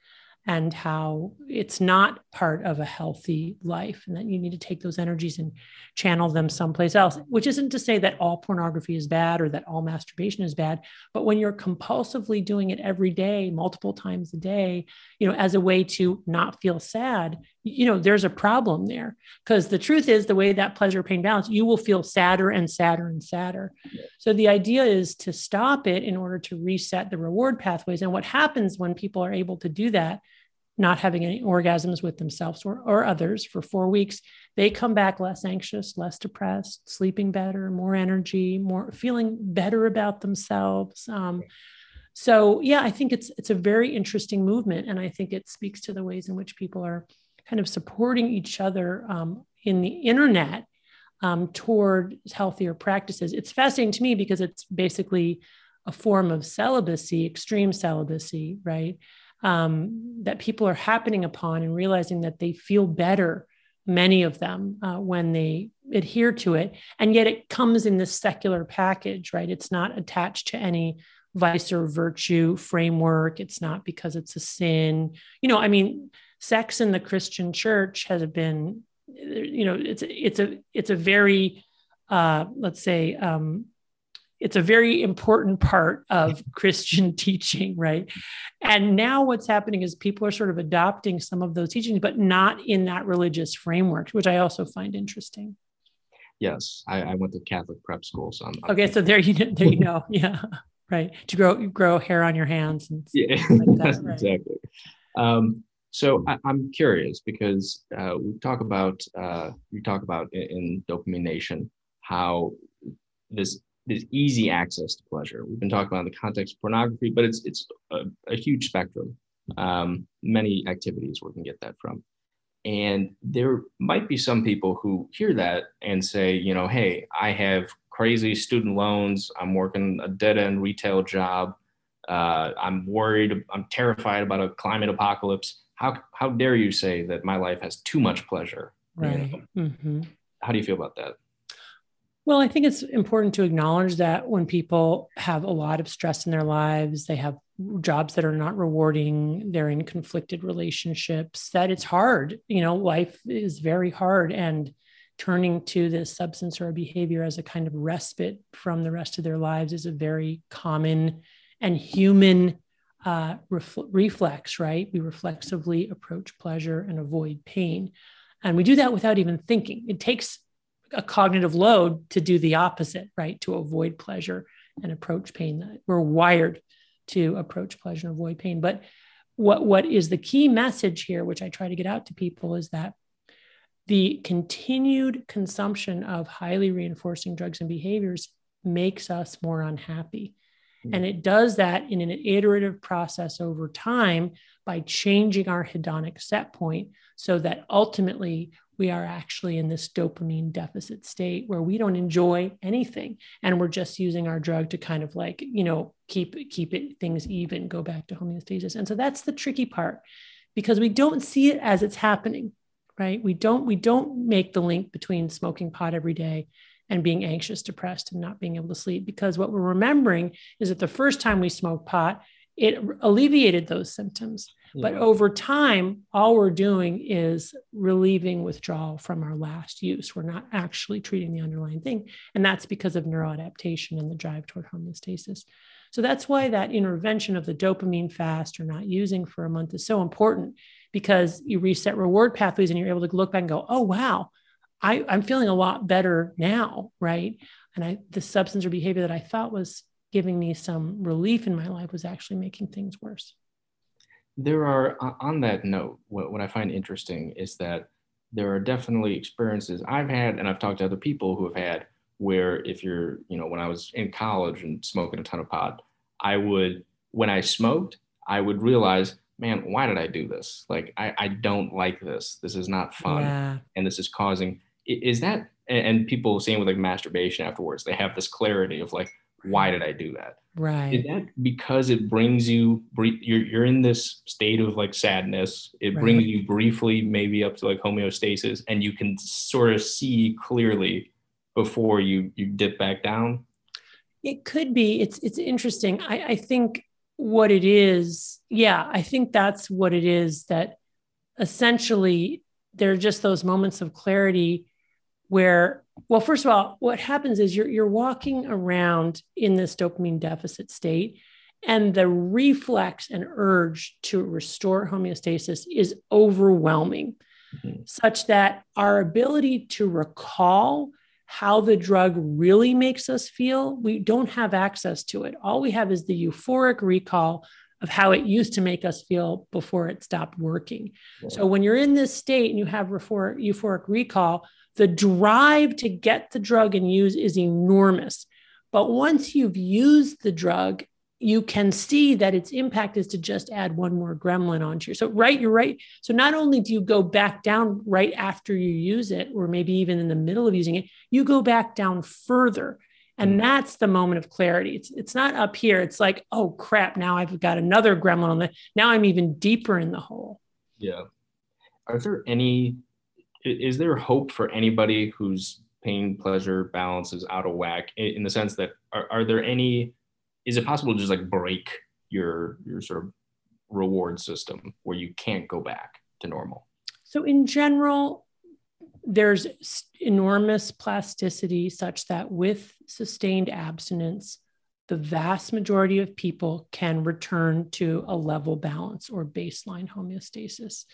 [SPEAKER 2] and how it's not part of a healthy life and that you need to take those energies and channel them someplace else which isn't to say that all pornography is bad or that all masturbation is bad but when you're compulsively doing it every day multiple times a day you know as a way to not feel sad you know there's a problem there. Because the truth is the way that pleasure pain balance you will feel sadder and sadder and sadder. So the idea is to stop it in order to reset the reward pathways. And what happens when people are able to do that not having any orgasms with themselves or, or others for four weeks they come back less anxious less depressed sleeping better more energy more feeling better about themselves um, so yeah i think it's it's a very interesting movement and i think it speaks to the ways in which people are kind of supporting each other um, in the internet um, toward healthier practices. It's fascinating to me because it's basically a form of celibacy, extreme celibacy, right? Um, that people are happening upon and realizing that they feel better, many of them, uh, when they adhere to it. And yet it comes in this secular package, right? It's not attached to any vice or virtue framework. It's not because it's a sin. You know, I mean, sex in the Christian church has been, you know, it's it's a it's a very uh, let's say um, it's a very important part of Christian teaching, right? And now what's happening is people are sort of adopting some of those teachings, but not in that religious framework, which I also find interesting.
[SPEAKER 1] Yes, I, I went to Catholic prep school, so I'm,
[SPEAKER 2] okay. So there you there you go. Yeah, right. To grow grow hair on your hands and
[SPEAKER 1] yeah, like that, right? exactly. Um, so I, am curious because uh, we talk about uh, we talk about in, in Dopamine Nation how this this easy access to pleasure. We've been talking about in the context of pornography, but it's it's a, a huge spectrum, um, many activities we can get that from. And there might be some people who hear that and say, you know, hey, I have crazy student loans. I'm working a dead end retail job. Uh, I'm worried. I'm terrified about a climate apocalypse how how dare you say that my life has too much pleasure
[SPEAKER 2] right you know? mm-hmm.
[SPEAKER 1] how do you feel about that
[SPEAKER 2] well i think it's important to acknowledge that when people have a lot of stress in their lives they have jobs that are not rewarding they're in conflicted relationships that it's hard you know life is very hard and turning to this substance or a behavior as a kind of respite from the rest of their lives is a very common and human uh, ref- reflex, right? We reflexively approach pleasure and avoid pain. And we do that without even thinking. It takes a cognitive load to do the opposite, right? To avoid pleasure and approach pain. We're wired to approach pleasure and avoid pain. But what, what is the key message here, which I try to get out to people, is that the continued consumption of highly reinforcing drugs and behaviors makes us more unhappy. Hmm. And it does that in an iterative process over time by changing our hedonic set point so that ultimately we are actually in this dopamine deficit state where we don't enjoy anything. And we're just using our drug to kind of like you know keep keep it things even go back to homeostasis. And so that's the tricky part because we don't see it as it's happening right? We don't we don't make the link between smoking pot every day and being anxious, depressed, and not being able to sleep. Because what we're remembering is that the first time we smoked pot, it alleviated those symptoms. But over time, all we're doing is relieving withdrawal from our last use. We're not actually treating the underlying thing. And that's because of neuroadaptation and the drive toward homeostasis. So that's why that intervention of the dopamine fast or not using for a month is so important because you reset reward pathways and you're able to look back and go, oh, wow, I, I'm feeling a lot better now, right? And I the substance or behavior that I thought was giving me some relief in my life was actually making things worse
[SPEAKER 1] there are on that note what, what i find interesting is that there are definitely experiences i've had and i've talked to other people who have had where if you're you know when i was in college and smoking a ton of pot i would when i smoked i would realize man why did i do this like i, I don't like this this is not fun yeah. and this is causing is that and people saying with like masturbation afterwards they have this clarity of like why did i do that
[SPEAKER 2] Right.
[SPEAKER 1] Is that because it brings you, you're, you're in this state of like sadness. It right. brings you briefly, maybe up to like homeostasis, and you can sort of see clearly before you you dip back down.
[SPEAKER 2] It could be. It's it's interesting. I, I think what it is, yeah, I think that's what it is. That essentially there are just those moments of clarity where well first of all what happens is you're you're walking around in this dopamine deficit state and the reflex and urge to restore homeostasis is overwhelming mm-hmm. such that our ability to recall how the drug really makes us feel we don't have access to it all we have is the euphoric recall of how it used to make us feel before it stopped working. So when you're in this state and you have euphoric recall, the drive to get the drug and use is enormous. But once you've used the drug, you can see that its impact is to just add one more gremlin onto you. So, right, you're right. So, not only do you go back down right after you use it, or maybe even in the middle of using it, you go back down further. And mm. that's the moment of clarity. It's, it's not up here. It's like, oh crap, now I've got another gremlin on the, now I'm even deeper in the hole.
[SPEAKER 1] Yeah. Are there any is there hope for anybody whose pain pleasure balance is out of whack in the sense that are, are there any is it possible to just like break your your sort of reward system where you can't go back to normal?
[SPEAKER 2] So in general there's enormous plasticity such that with sustained abstinence the vast majority of people can return to a level balance or baseline homeostasis.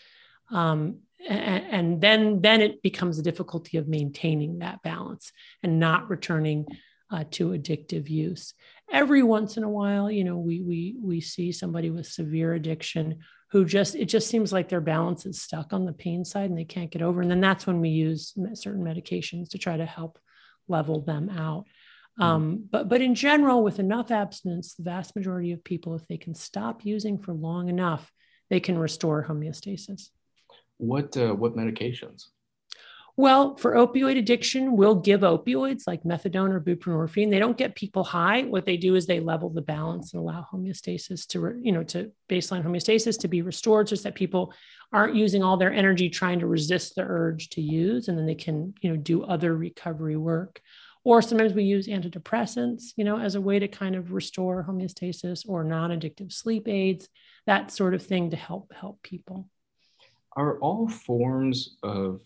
[SPEAKER 2] Um, and, then then it becomes a difficulty of maintaining that balance and not returning uh, to addictive use. Every once in a while you know we we we see somebody with severe addiction who just it just seems like their balance is stuck on the pain side and they can't get over and then that's when we use certain medications to try to help level them out. Mm. um, but but in general with enough abstinence the vast majority of people if they can stop using for long enough they can restore homeostasis
[SPEAKER 1] what uh, what medications?
[SPEAKER 2] Well, for opioid addiction, we'll give opioids like methadone or buprenorphine. They don't get people high. What they do is they level the balance and allow homeostasis to, you know, to baseline homeostasis to be restored, so that people aren't using all their energy trying to resist the urge to use, and then they can, you know, do other recovery work. Or sometimes we use antidepressants, you know, as a way to kind of restore homeostasis, or non-addictive sleep aids, that sort of thing to help help people
[SPEAKER 1] are all forms of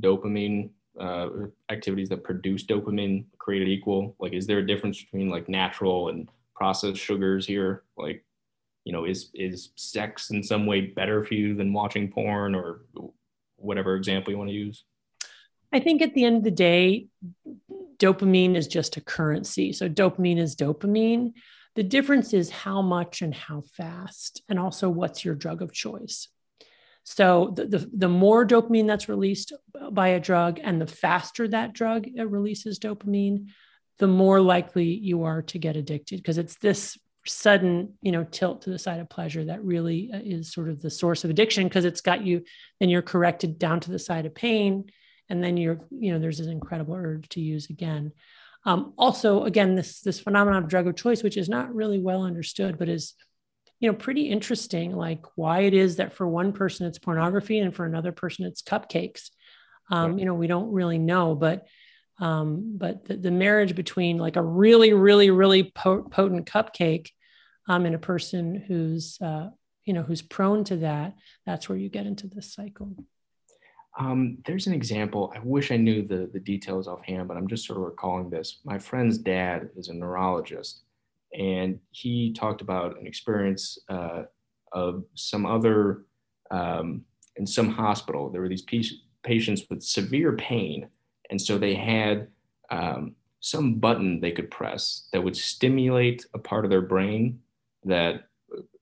[SPEAKER 1] dopamine uh, activities that produce dopamine created equal? Like, is there a difference between like natural and processed sugars here? Like, you know, is is sex in some way better for you than watching porn or whatever example you want to use?
[SPEAKER 2] I think at the end of the day, dopamine is just a currency. So dopamine is dopamine. The difference is how much and how fast, and also what's your drug of choice. So the, the, the, more dopamine that's released by a drug and the faster that drug releases dopamine, the more likely you are to get addicted because it's this sudden, you know, tilt to the side of pleasure that really uh, is sort of the source of addiction because it's got you, then you're corrected down to the side of pain. And then you're, you know, there's this incredible urge to use again. Um, also, again, this this phenomenon of drug of choice, which is not really well understood, but is you know pretty interesting like why it is that for one person it's pornography and for another person it's cupcakes um, you know we don't really know but um, but the, the, marriage between like a really really really potent cupcake um, and a person who's uh, you know who's prone to that that's where you get into this cycle
[SPEAKER 1] um, there's an example. I wish I knew the, the details offhand, but I'm just sort of recalling this. My friend's dad is a neurologist, and he talked about an experience uh, of some other, um, in some hospital, there were these patients with severe pain. And so they had um, some button they could press that would stimulate a part of their brain that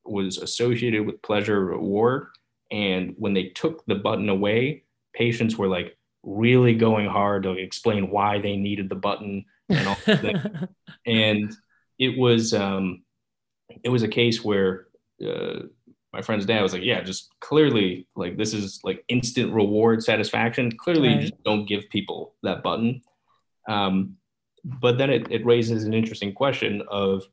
[SPEAKER 1] was associated with pleasure reward. And when they took the button away, patients were like really going hard to explain why they needed the button and all that. and it was um, it was a case where uh, my friend's dad was like, "Yeah, just clearly like this is like instant reward satisfaction. Clearly, right. you just don't give people that button." Um, but then it, it raises an interesting question of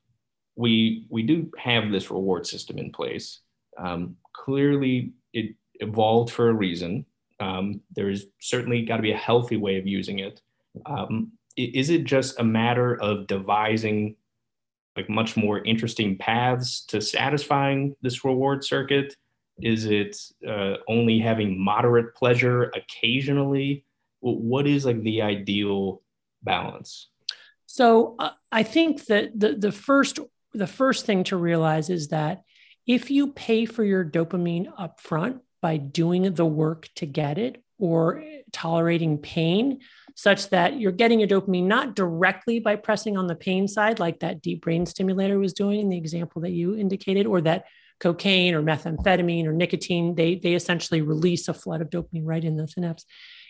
[SPEAKER 1] we we do have this reward system in place. Um, clearly, it evolved for a reason. Um, there's certainly got to be a healthy way of using it. Um, is it just a matter of devising like much more interesting paths to satisfying this reward circuit? Is it uh, only having moderate pleasure occasionally? What is like the ideal balance?
[SPEAKER 2] So uh, I think that the the first the first thing to realize is that if you pay for your dopamine upfront by doing the work to get it or tolerating pain, such that you're getting your dopamine not directly by pressing on the pain side, like that deep brain stimulator was doing in the example that you indicated, or that cocaine or methamphetamine or nicotine, they, they essentially release a flood of dopamine right in the synapse.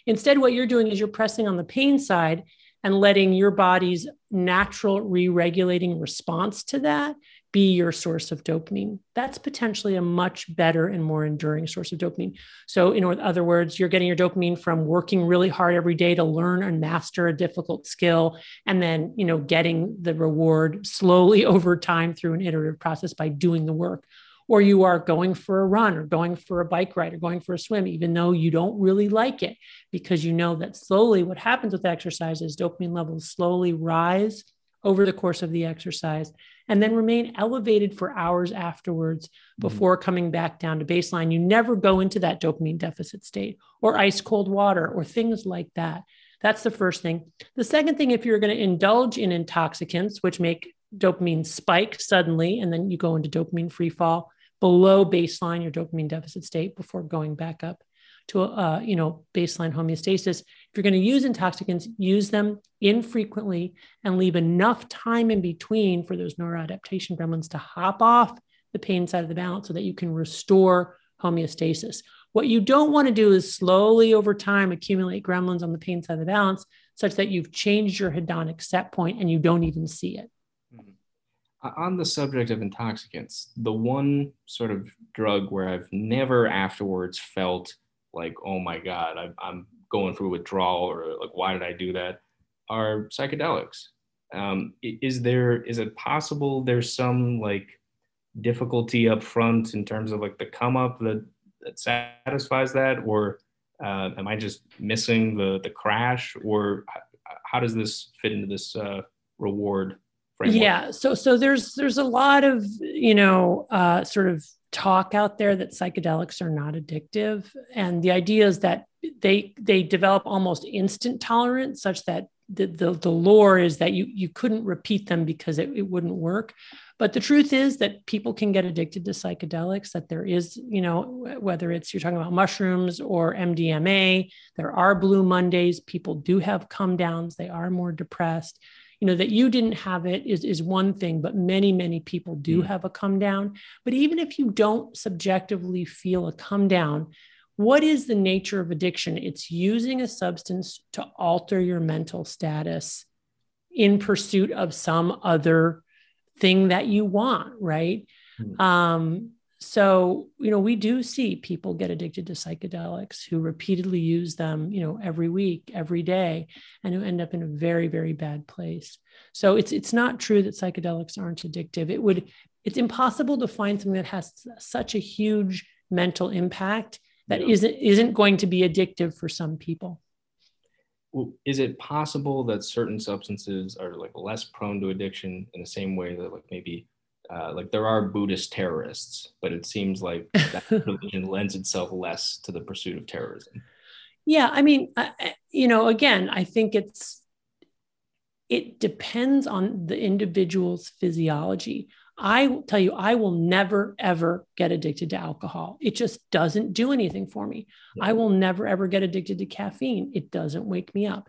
[SPEAKER 2] Instead, what you're doing is you're pressing on the pain side and letting your body's natural re regulating response to that be your source of dopamine. That's potentially a much better and more enduring source of dopamine. So, in other words, you're getting your dopamine from working really hard every day to learn and master a difficult skill, and then you know getting the reward slowly over time through an iterative process by doing the work. Or you are going for a run or going for a bike ride or going for a swim, even though you don't really like it, because you know that slowly what happens with exercise is dopamine levels slowly rise over the course of the exercise and then remain elevated for hours afterwards mm-hmm. before coming back down to baseline. You never go into that dopamine deficit state or ice cold water or things like that. That's the first thing. The second thing, if you're going to indulge in intoxicants, which make dopamine spike suddenly, and then you go into dopamine free fall below baseline, your dopamine deficit state before going back up to a, you know baseline homeostasis you're going to use intoxicants use them infrequently and leave enough time in between for those neuroadaptation gremlins to hop off the pain side of the balance so that you can restore homeostasis what you don't want to do is slowly over time accumulate gremlins on the pain side of the balance such that you've changed your hedonic set point and you don't even see it
[SPEAKER 1] mm-hmm. on the subject of intoxicants, the one sort of drug where I've never afterwards felt like, oh my God, I, I'm going through withdrawal or like, why did I do that? Are psychedelics. Um, is there, is it possible there's some like difficulty up front in terms of like the come up that, that satisfies that? Or uh, am I just missing the, the crash? Or how does this fit into this uh, reward
[SPEAKER 2] Framework. Yeah. So so there's there's a lot of you know uh, sort of talk out there that psychedelics are not addictive. And the idea is that they they develop almost instant tolerance such that the, the, the lore is that you you couldn't repeat them because it, it wouldn't work. But the truth is that people can get addicted to psychedelics that there is you know whether it's you're talking about mushrooms or mdma there are blue mondays. People do have come downs. They are more depressed you know that you didn't have it is is one thing but many many people do mm. have a come down but even if you don't subjectively feel a come down what is the nature of addiction it's using a substance to alter your mental status in pursuit of some other thing that you want right mm. um so you know we do see people get addicted to psychedelics who repeatedly use them you know every week every day and who end up in a very very bad place. So it's it's not true that psychedelics aren't addictive. It would it's impossible to find something that has such a huge mental impact that yeah. isn't isn't going to be addictive for some people.
[SPEAKER 1] Well, is it possible that certain substances are like less prone to addiction in the same way that like maybe uh, like there are Buddhist terrorists, but it seems like that religion lends itself less to the pursuit of terrorism.
[SPEAKER 2] Yeah, I mean, you know, again, I think it's it depends on the individual's physiology. I will tell you, I will never ever get addicted to alcohol. It just doesn't do anything for me. I will never ever get addicted to caffeine. It doesn't wake me up.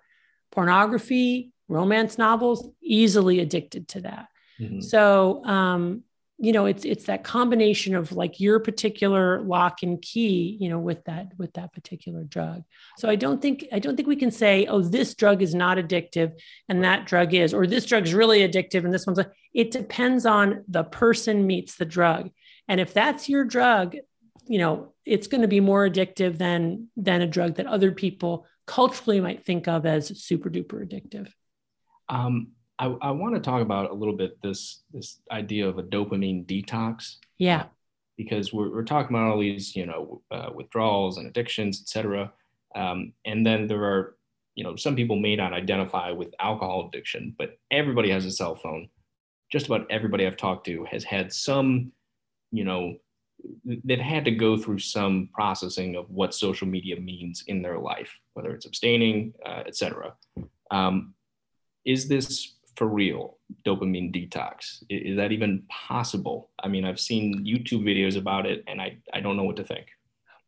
[SPEAKER 2] Pornography, romance novels, easily addicted to that. Mm-hmm. So, um, you know, it's it's that combination of like your particular lock and key, you know, with that with that particular drug. So I don't think I don't think we can say, oh, this drug is not addictive and that drug is, or this drug is really addictive and this one's. A, it depends on the person meets the drug, and if that's your drug, you know, it's going to be more addictive than than a drug that other people culturally might think of as super duper addictive.
[SPEAKER 1] Um, I, I want to talk about a little bit this this idea of a dopamine detox.
[SPEAKER 2] Yeah.
[SPEAKER 1] Because we're, we're talking about all these, you know, uh, withdrawals and addictions, et cetera. Um, and then there are, you know, some people may not identify with alcohol addiction, but everybody has a cell phone. Just about everybody I've talked to has had some, you know, they've had to go through some processing of what social media means in their life, whether it's abstaining, uh, et cetera. Um, is this for real dopamine detox? Is, is that even possible? I mean, I've seen YouTube videos about it and I, I don't know what to think.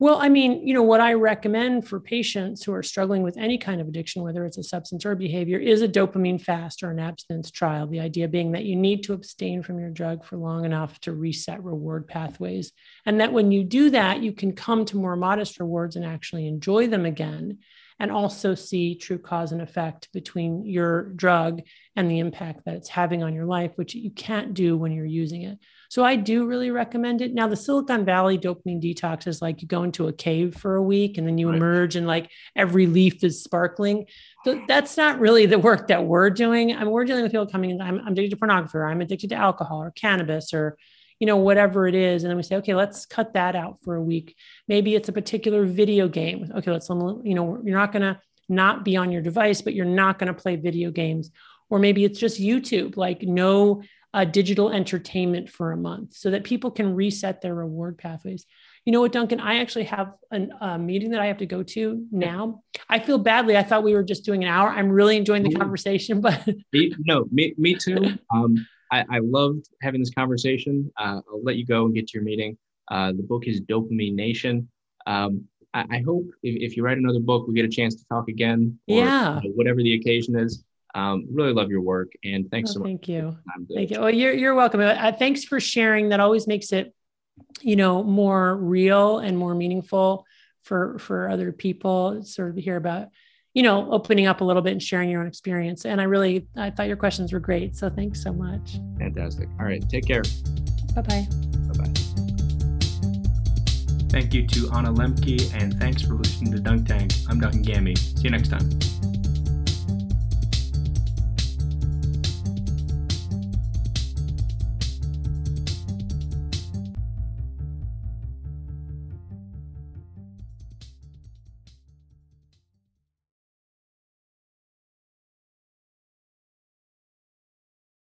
[SPEAKER 2] Well, I mean, you know, what I recommend for patients who are struggling with any kind of addiction, whether it's a substance or behavior, is a dopamine fast or an abstinence trial. The idea being that you need to abstain from your drug for long enough to reset reward pathways. And that when you do that, you can come to more modest rewards and actually enjoy them again and also see true cause and effect between your drug and the impact that it's having on your life, which you can't do when you're using it. So I do really recommend it. Now, the Silicon Valley dopamine detox is like you go into a cave for a week and then you right. emerge and like every leaf is sparkling. So that's not really the work that we're doing. I mean, we're dealing with people coming in, I'm, I'm addicted to pornography, or I'm addicted to alcohol or cannabis or you know, whatever it is. And then we say, okay, let's cut that out for a week. Maybe it's a particular video game. Okay, let's, you know, you're not going to not be on your device, but you're not going to play video games. Or maybe it's just YouTube, like no uh, digital entertainment for a month so that people can reset their reward pathways. You know what, Duncan? I actually have a uh, meeting that I have to go to now. I feel badly. I thought we were just doing an hour. I'm really enjoying the conversation, but
[SPEAKER 1] me, no, me, me too. Um, I, I loved having this conversation. Uh, I'll let you go and get to your meeting. Uh, the book is Dopamine Nation. Um, I, I, hope if, if, you write another book, we get a chance to talk again.
[SPEAKER 2] Or, yeah.
[SPEAKER 1] You know, whatever the occasion is. Um, really love your work and thanks
[SPEAKER 2] oh,
[SPEAKER 1] so much.
[SPEAKER 2] Thank you. Thank you. Well, you're, you're welcome. Uh, thanks for sharing. That always makes it, you know, more real and more meaningful for, for other people sort of hear about you know, opening up a little bit and sharing your own experience. And I really, I thought your questions were great. So thanks so much.
[SPEAKER 1] Fantastic. All right. Take care.
[SPEAKER 2] Bye bye.
[SPEAKER 1] Bye bye. Thank you to Anna Lembke, and thanks for listening to Dunk Tank. I'm Duncan Gammy. See you next time.